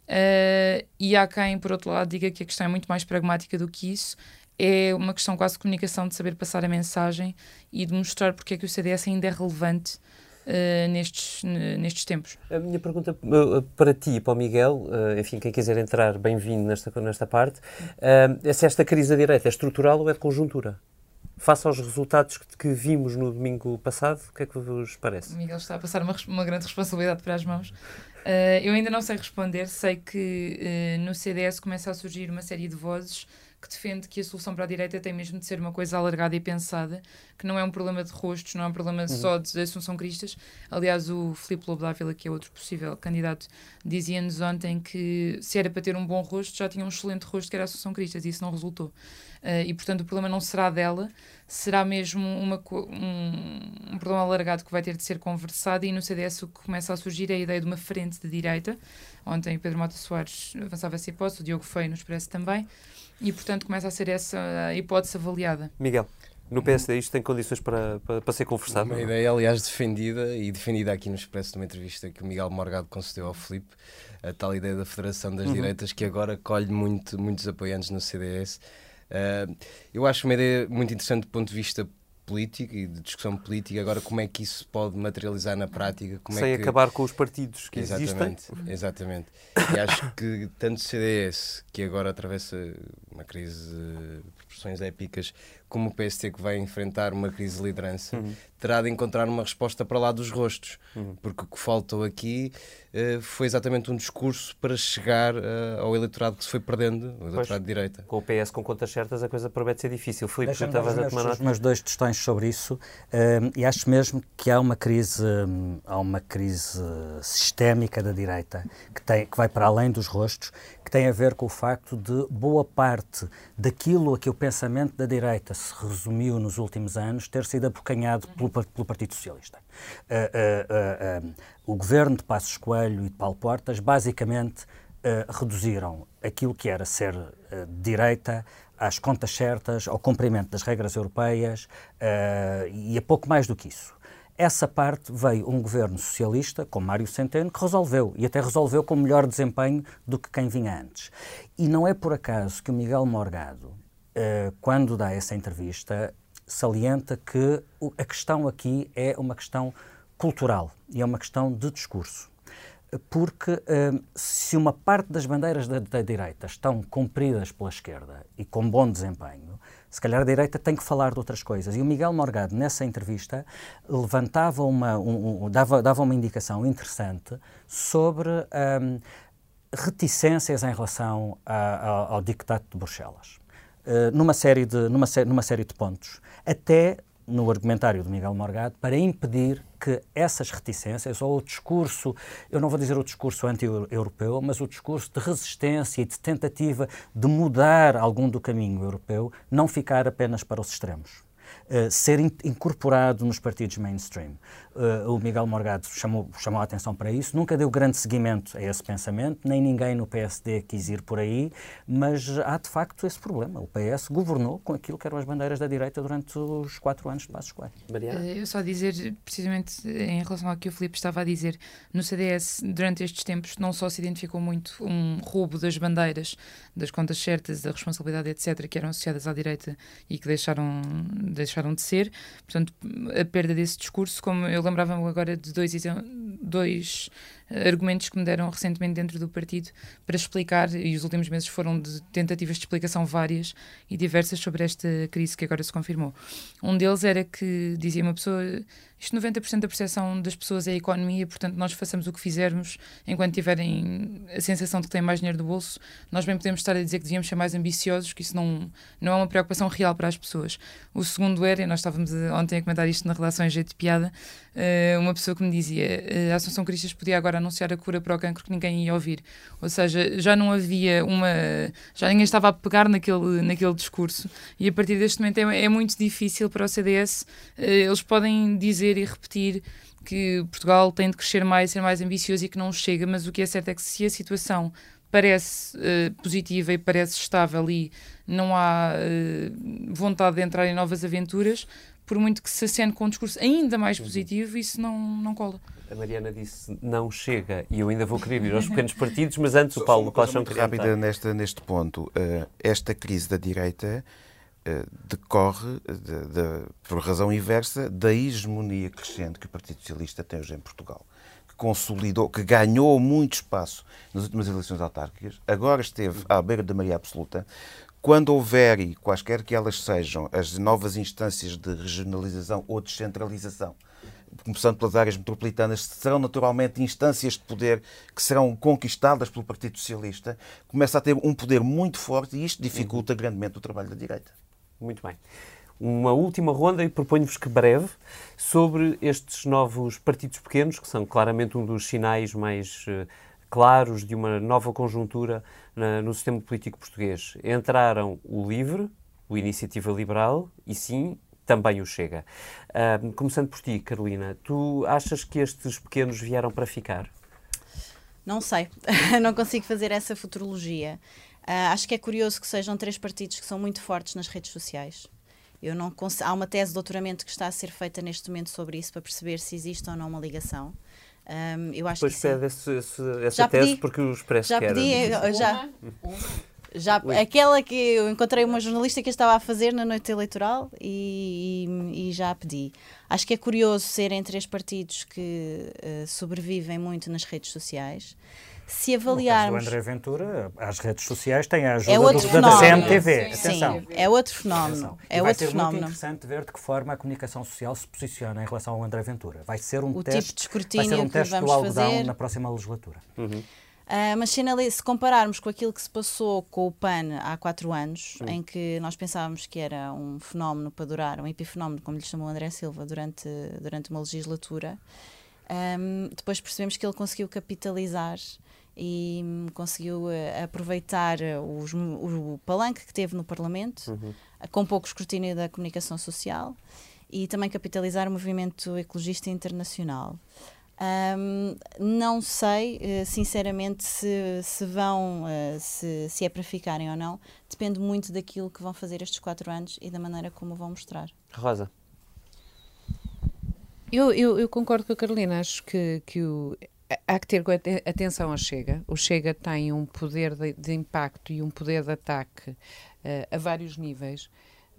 Ah, e há quem, por outro lado, diga que a questão é muito mais pragmática do que isso. É uma questão quase de comunicação, de saber passar a mensagem e de mostrar porque é que o CDS ainda é relevante ah, nestes, nestes tempos. A minha pergunta uh, para ti e para o Miguel, uh, enfim, quem quiser entrar, bem-vindo nesta, nesta parte, é se esta crise da direita é estrutural ou é de conjuntura? Face aos resultados que, que vimos no domingo passado, o que é que vos parece? O Miguel está a passar uma, uma grande responsabilidade para as mãos. Eu ainda não sei responder, sei que no CDS começa a surgir uma série de vozes que defende que a solução para a direita tem mesmo de ser uma coisa alargada e pensada, que não é um problema de rostos, não é um problema Uhum. só de Assunção Cristas. Aliás, o Filipe Lobo Dávila, que é outro possível candidato, dizia-nos ontem que se era para ter um bom rosto, já tinha um excelente rosto que era a Assunção Cristas, e isso não resultou. Uh, e, portanto, o problema não será dela, será mesmo uma, um, um problema alargado que vai ter de ser conversado e no CDS o que começa a surgir é a ideia de uma frente de direita. Ontem o Pedro Mota Soares avançava essa hipótese, o Diogo Feio no Expresso também, e, portanto, começa a ser essa a hipótese avaliada. Miguel, no PSD isto tem condições para, para, para ser conversado? Uma ideia, aliás, defendida e defendida aqui no Expresso numa entrevista que o Miguel Morgado concedeu ao Filipe, a tal ideia da Federação das Uhum. Direitas que agora colhe muito, muitos apoiantes no CDS. Uh, eu acho uma ideia muito interessante do ponto de vista político e de discussão política. Agora, como é que isso pode materializar na prática? Como Sem é que... acabar com os partidos que exatamente, existem. Exatamente. E acho que tanto o CDS, que agora atravessa uma crise proporções épicas, como o PST, que vai enfrentar uma crise de liderança, Uhum. terá de encontrar uma resposta para lá dos rostos. Uhum. Porque o que faltou aqui eh, foi exatamente um discurso para chegar eh, ao eleitorado que se foi perdendo, o eleitorado Pois, de direita. Com o PS com contas certas, a coisa promete ser difícil. Filipe, tu estavas a tomar nota. meus dois tostões sobre isso hum, e acho mesmo que há uma crise hum, há uma crise sistémica da direita que tem que vai para além dos rostos que tem a ver com o facto de boa parte daquilo a que o pensamento da direita se resumiu nos últimos anos ter sido abocanhado pelo, pelo Partido Socialista. Uh, uh, uh, o governo de Passos Coelho e de Paulo Portas basicamente reduziram aquilo que era ser direita às contas certas, ao cumprimento das regras europeias e a pouco mais do que isso. Essa parte veio um governo socialista, com Mário Centeno, que resolveu, e até resolveu com melhor desempenho do que quem vinha antes. E não é por acaso que o Miguel Morgado, quando dá essa entrevista, salienta que a questão aqui é uma questão cultural e é uma questão de discurso. Porque eh, se uma parte das bandeiras da, da direita estão cumpridas pela esquerda e com bom desempenho, se calhar a direita tem que falar de outras coisas. E o Miguel Morgado, nessa entrevista, levantava uma, um, um, dava, dava uma indicação interessante sobre um, reticências em relação a, a, ao dictato de Bruxelas. Uh, numa, série de, numa, numa série de pontos. Até no argumentário do Miguel Morgado para impedir que essas reticências, ou o discurso, eu não vou dizer o discurso anti-europeu, mas o discurso de resistência e de tentativa de mudar algum do caminho europeu, não ficar apenas para os extremos. Uh, ser in incorporado nos partidos mainstream. Uh, o Miguel Morgado chamou, chamou a atenção para isso, nunca deu grande seguimento a esse pensamento, nem ninguém no PSD quis ir por aí, mas há de facto esse problema. O PS governou com aquilo que eram as bandeiras da direita durante os quatro anos de Passos Coelho. Mariana? Eh, eu só dizer, precisamente em relação ao que o Filipe estava a dizer, no CDS, durante estes tempos, não só se identificou muito um roubo das bandeiras, das contas certas, da responsabilidade, etc., que eram associadas à direita e que deixaram, deixaram de ser, portanto, a perda desse discurso, como eu lembrava-me agora de dois, dois argumentos que me deram recentemente dentro do partido para explicar, e os últimos meses foram de tentativas de explicação várias e diversas sobre esta crise que agora se confirmou. Um deles era que dizia uma pessoa isto 90% da percepção das pessoas é a economia, portanto, nós façamos o que fizermos enquanto tiverem a sensação de que têm mais dinheiro do bolso, nós bem podemos estar a dizer que devíamos ser mais ambiciosos, que isso não, não é uma preocupação real para as pessoas. O segundo era, e nós estávamos ontem a comentar isto na relação em jeito de piada, eh, uma pessoa que me dizia eh, a Assunção Cristas podia agora anunciar a cura para o cancro que ninguém ia ouvir. Ou seja, já não havia uma. já ninguém estava a pegar naquele, naquele discurso e a partir deste momento é, é muito difícil para o CDS. Eh, eles podem dizer e repetir que Portugal tem de crescer mais, ser mais ambicioso e que não chega, mas o que é certo é que se a situação parece uh, positiva e parece estável e não há uh, vontade de entrar em novas aventuras, por muito que se acene com um discurso ainda mais positivo, isso não, não cola. A Mariana disse não chega e eu ainda vou querer ir aos pequenos partidos, mas antes o Paulo Costa muito rápida nesta, neste ponto. Uh, esta crise da direita eh, decorre, de, de, por razão inversa, da hegemonia crescente que o Partido Socialista tem hoje em Portugal. Que consolidou, que ganhou muito espaço nas últimas eleições autárquicas, agora esteve à beira da maioria absoluta. Quando houver, e quaisquer que elas sejam, as novas instâncias de regionalização ou descentralização, começando pelas áreas metropolitanas, serão naturalmente instâncias de poder que serão conquistadas pelo Partido Socialista, começa a ter um poder muito forte e isto dificulta grandemente o trabalho da direita. Muito bem. Uma última ronda e proponho-vos que breve sobre estes novos partidos pequenos, que são claramente um dos sinais mais uh, claros de uma nova conjuntura na, no sistema político português. Entraram o LIVRE, o Iniciativa Liberal e, sim, também o Chega. Uh, começando por ti, Carolina, tu achas que estes pequenos vieram para ficar? Não sei, não consigo fazer essa futurologia. Uh, acho que é curioso que sejam três partidos que são muito fortes nas redes sociais. Eu não Há uma tese de doutoramento que está a ser feita neste momento sobre isso para perceber se existe ou não uma ligação. Um, eu acho pois que pede esse, esse, essa já tese pedi, porque o Expresso já quer. Pedi, já, já aquela que eu encontrei uma jornalista que estava a fazer na noite eleitoral e, e, e já pedi. Acho que é curioso serem três partidos que uh, sobrevivem muito nas redes sociais se avaliarmos. No André Ventura, as redes sociais têm a ajuda é outro do, da CMTV. Sim, Atenção. Sim, é outro fenómeno. É vai outro ser fenómeno. muito interessante ver de que forma a comunicação social se posiciona em relação ao André Ventura. Vai ser um o teste, tipo de escrutínio vai ser um que teste vamos do algodão fazer. na próxima legislatura. Uhum. Uh, mas se compararmos com aquilo que se passou com o PAN há quatro anos, em que nós pensávamos que era um fenómeno para durar, um epifenómeno, como lhe chamou André Silva, durante, durante uma legislatura, Um, depois percebemos que ele conseguiu capitalizar e hum, conseguiu uh, aproveitar os, o palanque que teve no Parlamento, uhum. com pouco escrutínio da comunicação social, e também capitalizar o movimento ecologista internacional. Um, não sei, uh, sinceramente, se, se vão, se, se é para ficarem ou não. Depende muito daquilo que vão fazer estes quatro anos e da maneira como vão mostrar. Rosa. Eu, eu, eu concordo com a Carolina. Acho que, que o, há que ter atenção ao Chega. O Chega tem um poder de, de impacto e um poder de ataque uh, a vários níveis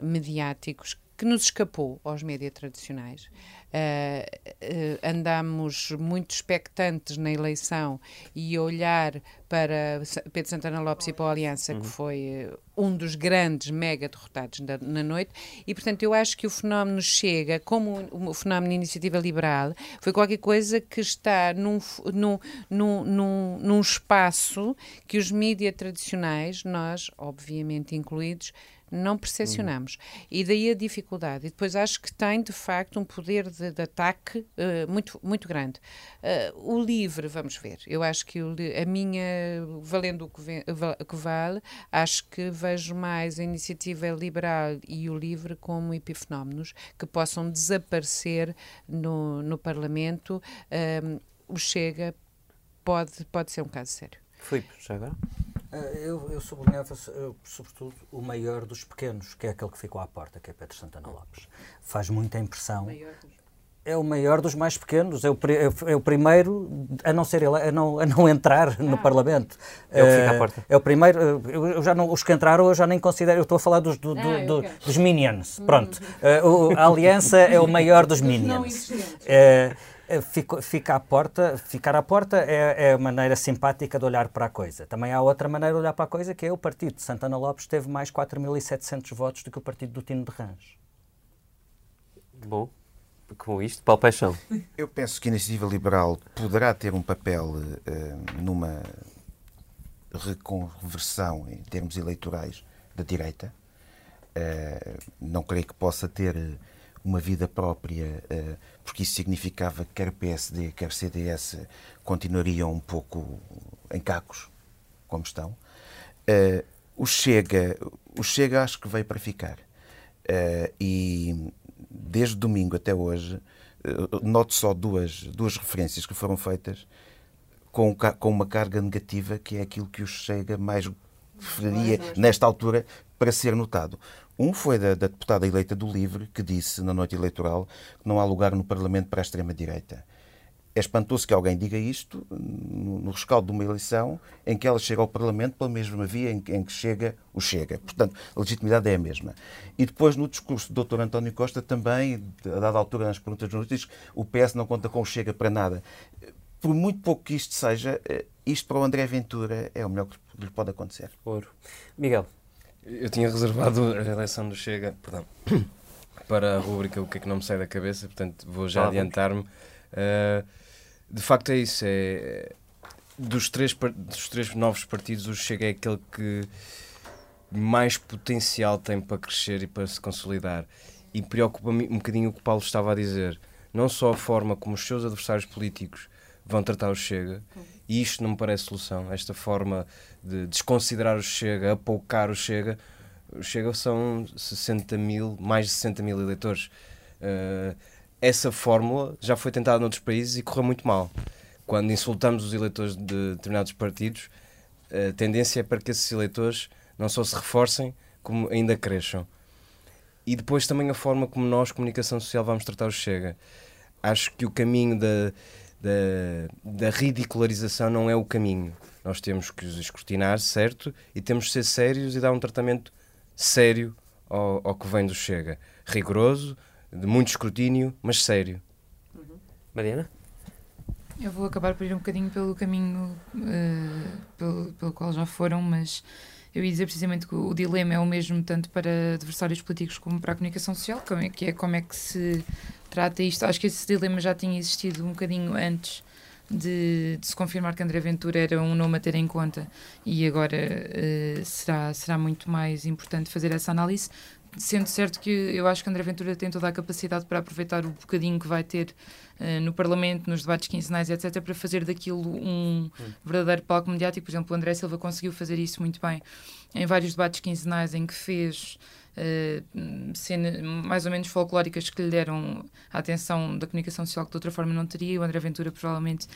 mediáticos que nos escapou aos médias tradicionais. Uh, andamos muito expectantes na eleição e olhar para Pedro Santana Lopes e para a Aliança, uhum. que foi uh, um dos grandes mega derrotados na, na, noite, e portanto eu acho que o fenómeno chega, como o, o fenómeno de iniciativa liberal, foi qualquer coisa que está num, num, num, num, num espaço que os mídias tradicionais, nós, obviamente incluídos, não percepcionamos. Uhum. E daí a dificuldade. E depois acho que tem, de facto, um poder de, de ataque uh, muito, muito grande. Uh, o livre, vamos ver. Eu acho que o, a minha, valendo o que, vem, que vale, acho que vejo mais a iniciativa liberal e o livre como epifenómenos que possam desaparecer no, no Parlamento. Um, o Chega pode, pode ser um caso sério. Filipe, já agora? Eh, eu, eu sublinhava, sobretudo, o maior dos pequenos, que é aquele que ficou à porta, que é Pedro Santana Lopes. Faz muita impressão. É o maior dos mais pequenos, é o, é o primeiro a não, ser ele, a não, a não entrar ah. no Parlamento. É o que fica à eh, porta. É o primeiro, eh, eu, já não, os que entraram eu já nem considero, eu estou a falar dos, do, ah, do, dos Minions, pronto. Uh, a Aliança é o maior dos Minions. Eh, fico, fica à porta, ficar à porta é, é a maneira simpática de olhar para a coisa. Também há outra maneira de olhar para a coisa, que é o partido de Santana Lopes teve mais 4.700 votos do que o partido do Tino de Rãs. Bom, com isto, Paulo Paixão. Eu penso que a iniciativa liberal poderá ter um papel uh, numa reconversão em termos eleitorais da direita. Uh, não creio que possa ter uma vida própria, eh, porque isso significava que quer PSD, quer CDS continuariam um pouco em cacos, como estão. Eh, o Chega, o Chega acho que veio para ficar. Eh, e desde domingo até hoje, noto só duas, duas referências que foram feitas com, com uma carga negativa, que é aquilo que o Chega mais preferiria, nesta altura, para ser notado. Um foi da, da, deputada eleita do Livre, que disse na noite eleitoral que não há lugar no Parlamento para a extrema-direita. É espantoso que alguém diga isto no, rescaldo de uma eleição em que ela chega ao Parlamento pela mesma via em, em, que chega o Chega. Portanto, a legitimidade é a mesma. E depois, no discurso do Dr. António Costa, também, a dada altura nas perguntas jornalistas, o PS não conta com o Chega para nada. Por muito pouco que isto seja, eh, isto para o André Ventura é o melhor que lhe pode acontecer. Ouro. Miguel. Eu tinha reservado a eleição do Chega perdão, para a rubrica O que é que não me sai da cabeça, portanto vou já ah, adiantar-me. Uh, de facto é isso, é, dos, três, dos três novos partidos o Chega é aquele que mais potencial tem para crescer e para se consolidar. E preocupa-me um bocadinho o que o Paulo estava a dizer. Não só a forma como os seus adversários políticos vão tratar o Chega, e isto não me parece solução. Esta forma de desconsiderar o Chega, apoucar o Chega. O Chega são 60 mil, mais de 60 mil eleitores. Uh, essa fórmula já foi tentada noutros países e correu muito mal. Quando insultamos os eleitores de determinados partidos, a tendência é para que esses eleitores não só se reforcem, como ainda cresçam. E depois também a forma como nós, comunicação social, vamos tratar o Chega. Acho que o caminho da, da, da ridicularização não é o caminho. Nós temos que os escrutinar, certo? E temos que ser sérios e dar um tratamento sério ao, ao que vem do Chega. Rigoroso, de muito escrutínio, mas sério. Uhum. Mariana? Eu vou acabar por ir um bocadinho pelo caminho uh, pelo, pelo qual já foram, mas eu ia dizer precisamente que o dilema é o mesmo tanto para adversários políticos como para a comunicação social, como é, que é como é que se trata isto. Acho que esse dilema já tinha existido um bocadinho antes de, de, se confirmar que André Ventura era um nome a ter em conta e agora uh, será, será muito mais importante fazer essa análise, sendo certo que eu acho que André Ventura tem toda a capacidade para aproveitar o bocadinho que vai ter uh, no Parlamento, nos debates quinzenais, etc., para fazer daquilo um hum. verdadeiro palco mediático. Por exemplo, o André Silva conseguiu fazer isso muito bem em vários debates quinzenais em que fez cenas mais ou menos folclóricas que lhe deram a atenção da comunicação social que de outra forma não teria. O André Ventura provavelmente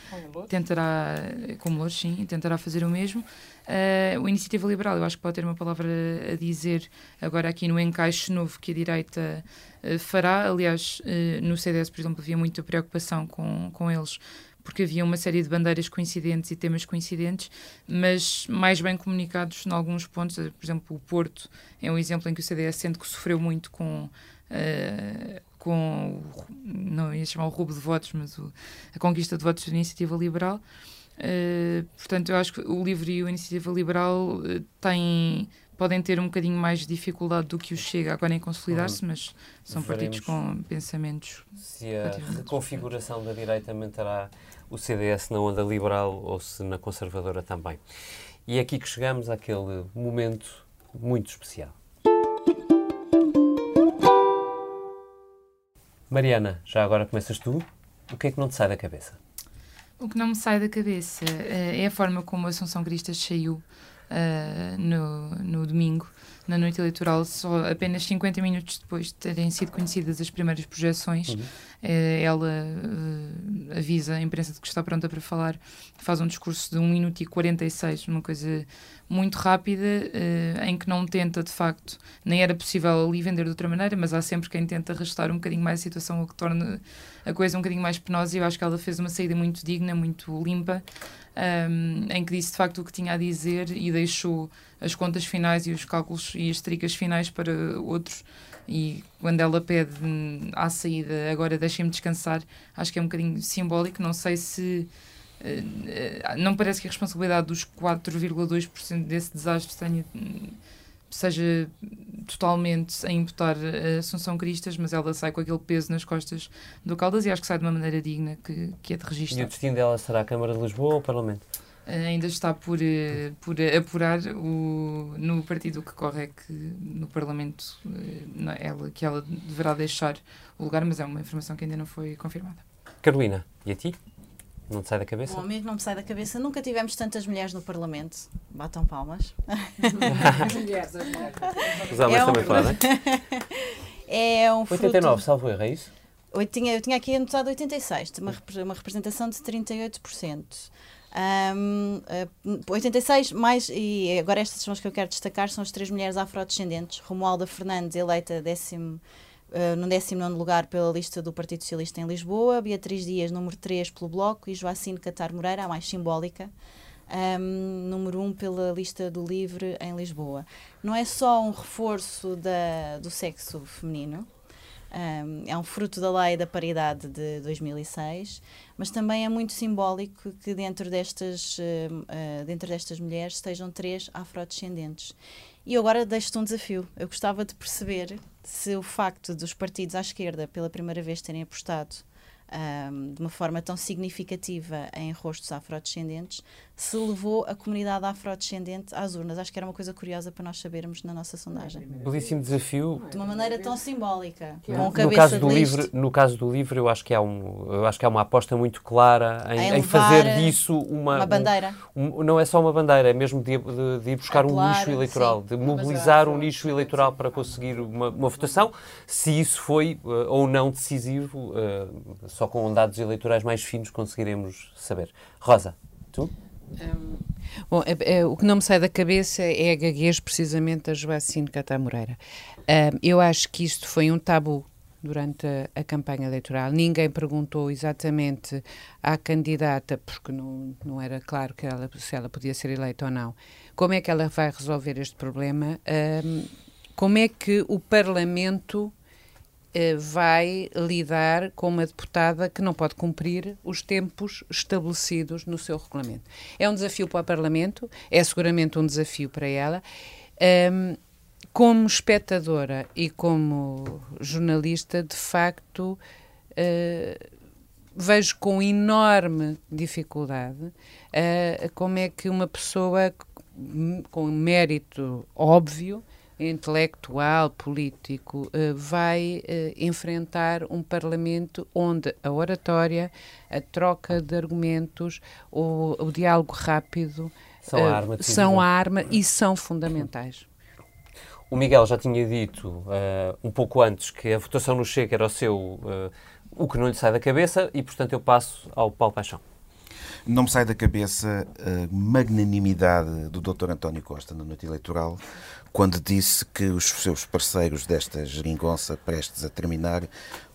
tentará, como hoje, sim, tentará fazer o mesmo. Uh, o Iniciativa Liberal, eu acho que pode ter uma palavra a dizer agora aqui no encaixe novo que a direita uh, fará. Aliás, uh, no CDS, por exemplo, havia muita preocupação com, com eles porque havia uma série de bandeiras coincidentes e temas coincidentes, mas mais bem comunicados em alguns pontos. Por exemplo, o Porto é um exemplo em que o CDS sente que sofreu muito com. Uh, com, não ia chamar o roubo de votos, mas o, a conquista de votos da Iniciativa Liberal. Uh, portanto, eu acho que o LIVRE e a Iniciativa Liberal uh, têm podem ter um bocadinho mais de dificuldade do que o Chega agora em consolidar-se, mas são partidos com pensamentos. Se a reconfiguração da direita manterá o CDS na onda liberal ou se na conservadora também. E é aqui que chegamos àquele momento muito especial. Mariana, já agora começas tu. O que é que não te sai da cabeça? O que não me sai da cabeça uh, é a forma como a Assunção Cristas saiu uh, no, no domingo, na noite eleitoral, só apenas 50 minutos depois de terem sido conhecidas as primeiras projeções. Uhum. Uh, ela uh, avisa a imprensa de que está pronta para falar, faz um discurso de 1 minuto e 46, uma coisa muito rápida, em que não tenta, de facto, nem era possível ali vender de outra maneira, mas há sempre quem tenta arrastar um bocadinho mais a situação, o que torna a coisa um bocadinho mais penosa. E eu acho que ela fez uma saída muito digna, muito limpa um, em que disse de facto o que tinha a dizer e deixou as contas finais e os cálculos e as tricas finais para outros. E quando ela pede hum, à saída, agora deixem-me descansar, acho que é um bocadinho simbólico. Não sei se. Uh, não parece que a responsabilidade dos 4,2% desse desastre tenha hum, seja totalmente a imputar a Assunção Cristas, mas ela sai com aquele peso nas costas do Caldas e acho que sai de uma maneira digna que, que é de registro. E o destino dela será a Câmara de Lisboa ou o Parlamento? Uh, ainda está por, por apurar o, no partido que corre é que no Parlamento uh, ela, que ela deverá deixar o lugar, mas é uma informação que ainda não foi confirmada. Carolina, e a ti? Não te sai da cabeça? Bom, mesmo não me sai da cabeça. Nunca tivemos tantas mulheres no Parlamento. Batam palmas. mulheres, as mulheres. Os homens é também um... podem. É um 89, fruto... salvo erro, é isso? Eu tinha, eu tinha aqui anotado 86, uma, uma representação de 38%. Um, uh, 86 mais, e agora estas são as que eu quero destacar, são as três mulheres afrodescendentes. Romualda Fernandes, eleita décimo uh, no 19 lugar pela lista do Partido Socialista em Lisboa, Beatriz Dias, número 3 pelo Bloco, e Joacine Catar Moreira, a mais simbólica, um, número 1 pela lista do Livre em Lisboa. Não é só um reforço da, do sexo feminino, um, é um fruto da lei da paridade de 2006, mas também é muito simbólico que dentro destas, uh, dentro destas mulheres estejam três afrodescendentes. E agora deixo-te um desafio. Eu gostava de perceber se o facto dos partidos à esquerda pela primeira vez terem apostado um, de uma forma tão significativa em rostos afrodescendentes, se levou a comunidade afrodescendente às urnas. Acho que era uma coisa curiosa para nós sabermos na nossa sondagem. Belíssimo desafio. De uma maneira tão simbólica. Com no caso do livro, no caso do livro, eu acho que há um, eu acho que há uma aposta muito clara em, em fazer disso uma, uma bandeira. Um, um, não é só uma bandeira, é mesmo de, de, de ir buscar Apelar, um nicho eleitoral, sim. de mobilizar um nicho eleitoral para conseguir uma, uma votação. Se isso foi uh, ou não decisivo, uh, só com dados eleitorais mais finos conseguiremos saber. Rosa, tu? Um, bom, é, é, o que não me sai da cabeça é a gaguez precisamente da Joacine Catá Moreira. Um, eu acho que isto foi um tabu durante a, a, campanha eleitoral. Ninguém perguntou exatamente à candidata, porque não, não era claro que ela, se ela podia ser eleita ou não, como é que ela vai resolver este problema, um, como é que o Parlamento vai lidar com uma deputada que não pode cumprir os tempos estabelecidos no seu regulamento. É um desafio para o Parlamento, é seguramente um desafio para ela. Como espectadora e como jornalista, de facto, uh, vejo com enorme dificuldade uh, como é que uma pessoa com mérito óbvio intelectual, político, uh, vai uh, enfrentar um Parlamento onde a oratória, a troca de argumentos, o, o diálogo rápido são, uh, a arma, são a arma e são fundamentais. O Miguel já tinha dito um pouco antes que a votação no Chega era o seu o que não lhe sai da cabeça e, portanto, eu passo ao Paulo Paixão. Não me sai da cabeça a magnanimidade do Dr. António Costa na noite eleitoral, quando disse que os seus parceiros desta geringonça, prestes a terminar,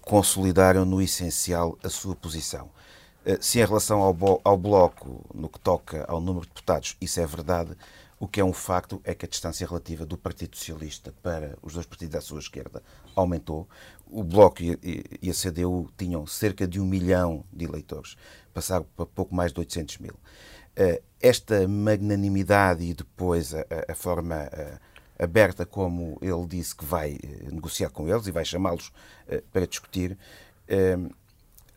consolidaram no essencial a sua posição. Eh, se em relação ao, ao Bloco, no que toca ao número de deputados, isso é verdade, o que é um facto é que a distância relativa do Partido Socialista para os dois partidos à sua esquerda aumentou. O Bloco e a CDU tinham cerca de um milhão de eleitores, passaram para pouco mais de 800 mil. Eh, esta magnanimidade e depois a, a forma eh, aberta como ele disse que vai eh, negociar com eles e vai chamá-los para discutir,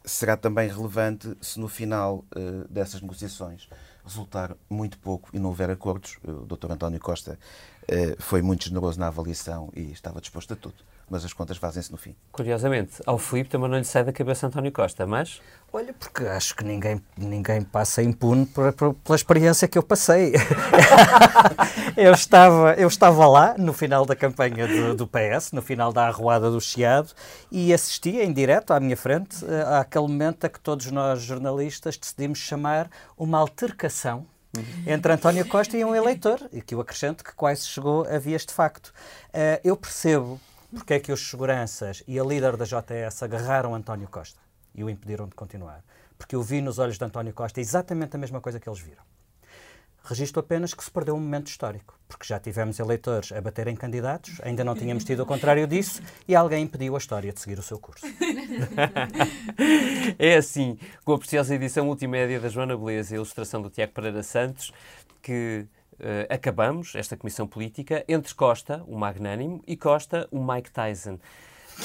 será também relevante se no final dessas negociações resultar muito pouco e não houver acordos. O Dr. António Costa foi muito generoso na avaliação e estava disposto a tudo mas as contas fazem-se no fim. Curiosamente, ao Filipe também não lhe sai da cabeça António Costa, mas... Olha, porque acho que ninguém, ninguém passa impune por, por, pela experiência que eu passei. eu, estava, eu estava lá no final da campanha do, do, PS, no final da arruada do Chiado, e assisti em direto à minha frente eh, àquele momento a que todos nós jornalistas decidimos chamar uma altercação entre António Costa e um eleitor, e que eu acrescento que quase chegou a vias de facto. Uh, eu percebo porque é que os seguranças e a líder da JS agarraram António Costa e o impediram de continuar? Porque eu vi nos olhos de António Costa exatamente a mesma coisa que eles viram. Registro apenas que se perdeu um momento histórico, porque já tivemos eleitores a baterem candidatos, ainda não tínhamos tido o contrário disso, e alguém impediu a história de seguir o seu curso. é assim, com a preciosa edição multimédia da Joana Beleza e a ilustração do Tiago Pereira Santos, que uh, acabamos esta comissão política entre Costa, o magnânimo, e Costa, o Mike Tyson.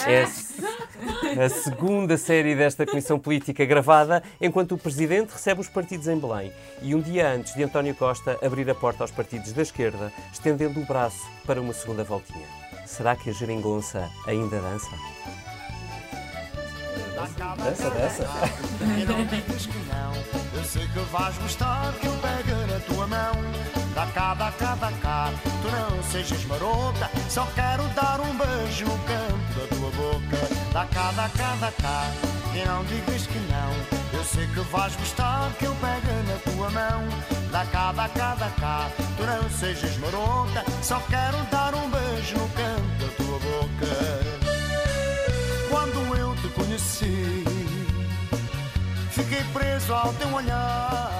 É a segunda série desta comissão política gravada enquanto o Presidente recebe os partidos em Belém e um dia antes de António Costa abrir a porta aos partidos da esquerda, estendendo o braço para uma segunda voltinha. Será que a geringonça ainda dança? Dança, dança. E não digas que não, eu sei que vais gostar que eu pegue na tua mão. Dá cá, dá cá, dá cá, tu não sejas marota, só quero dar um beijo no canto da tua boca. Dá cá, dá cá, dá cá, e não digas que não, eu sei que vais gostar que eu pegue na tua mão. Dá cá, dá cá, dá cá, tu não sejas marota, só quero dar um beijo no canto da tua boca. Quando eu te conheci, fiquei preso ao teu olhar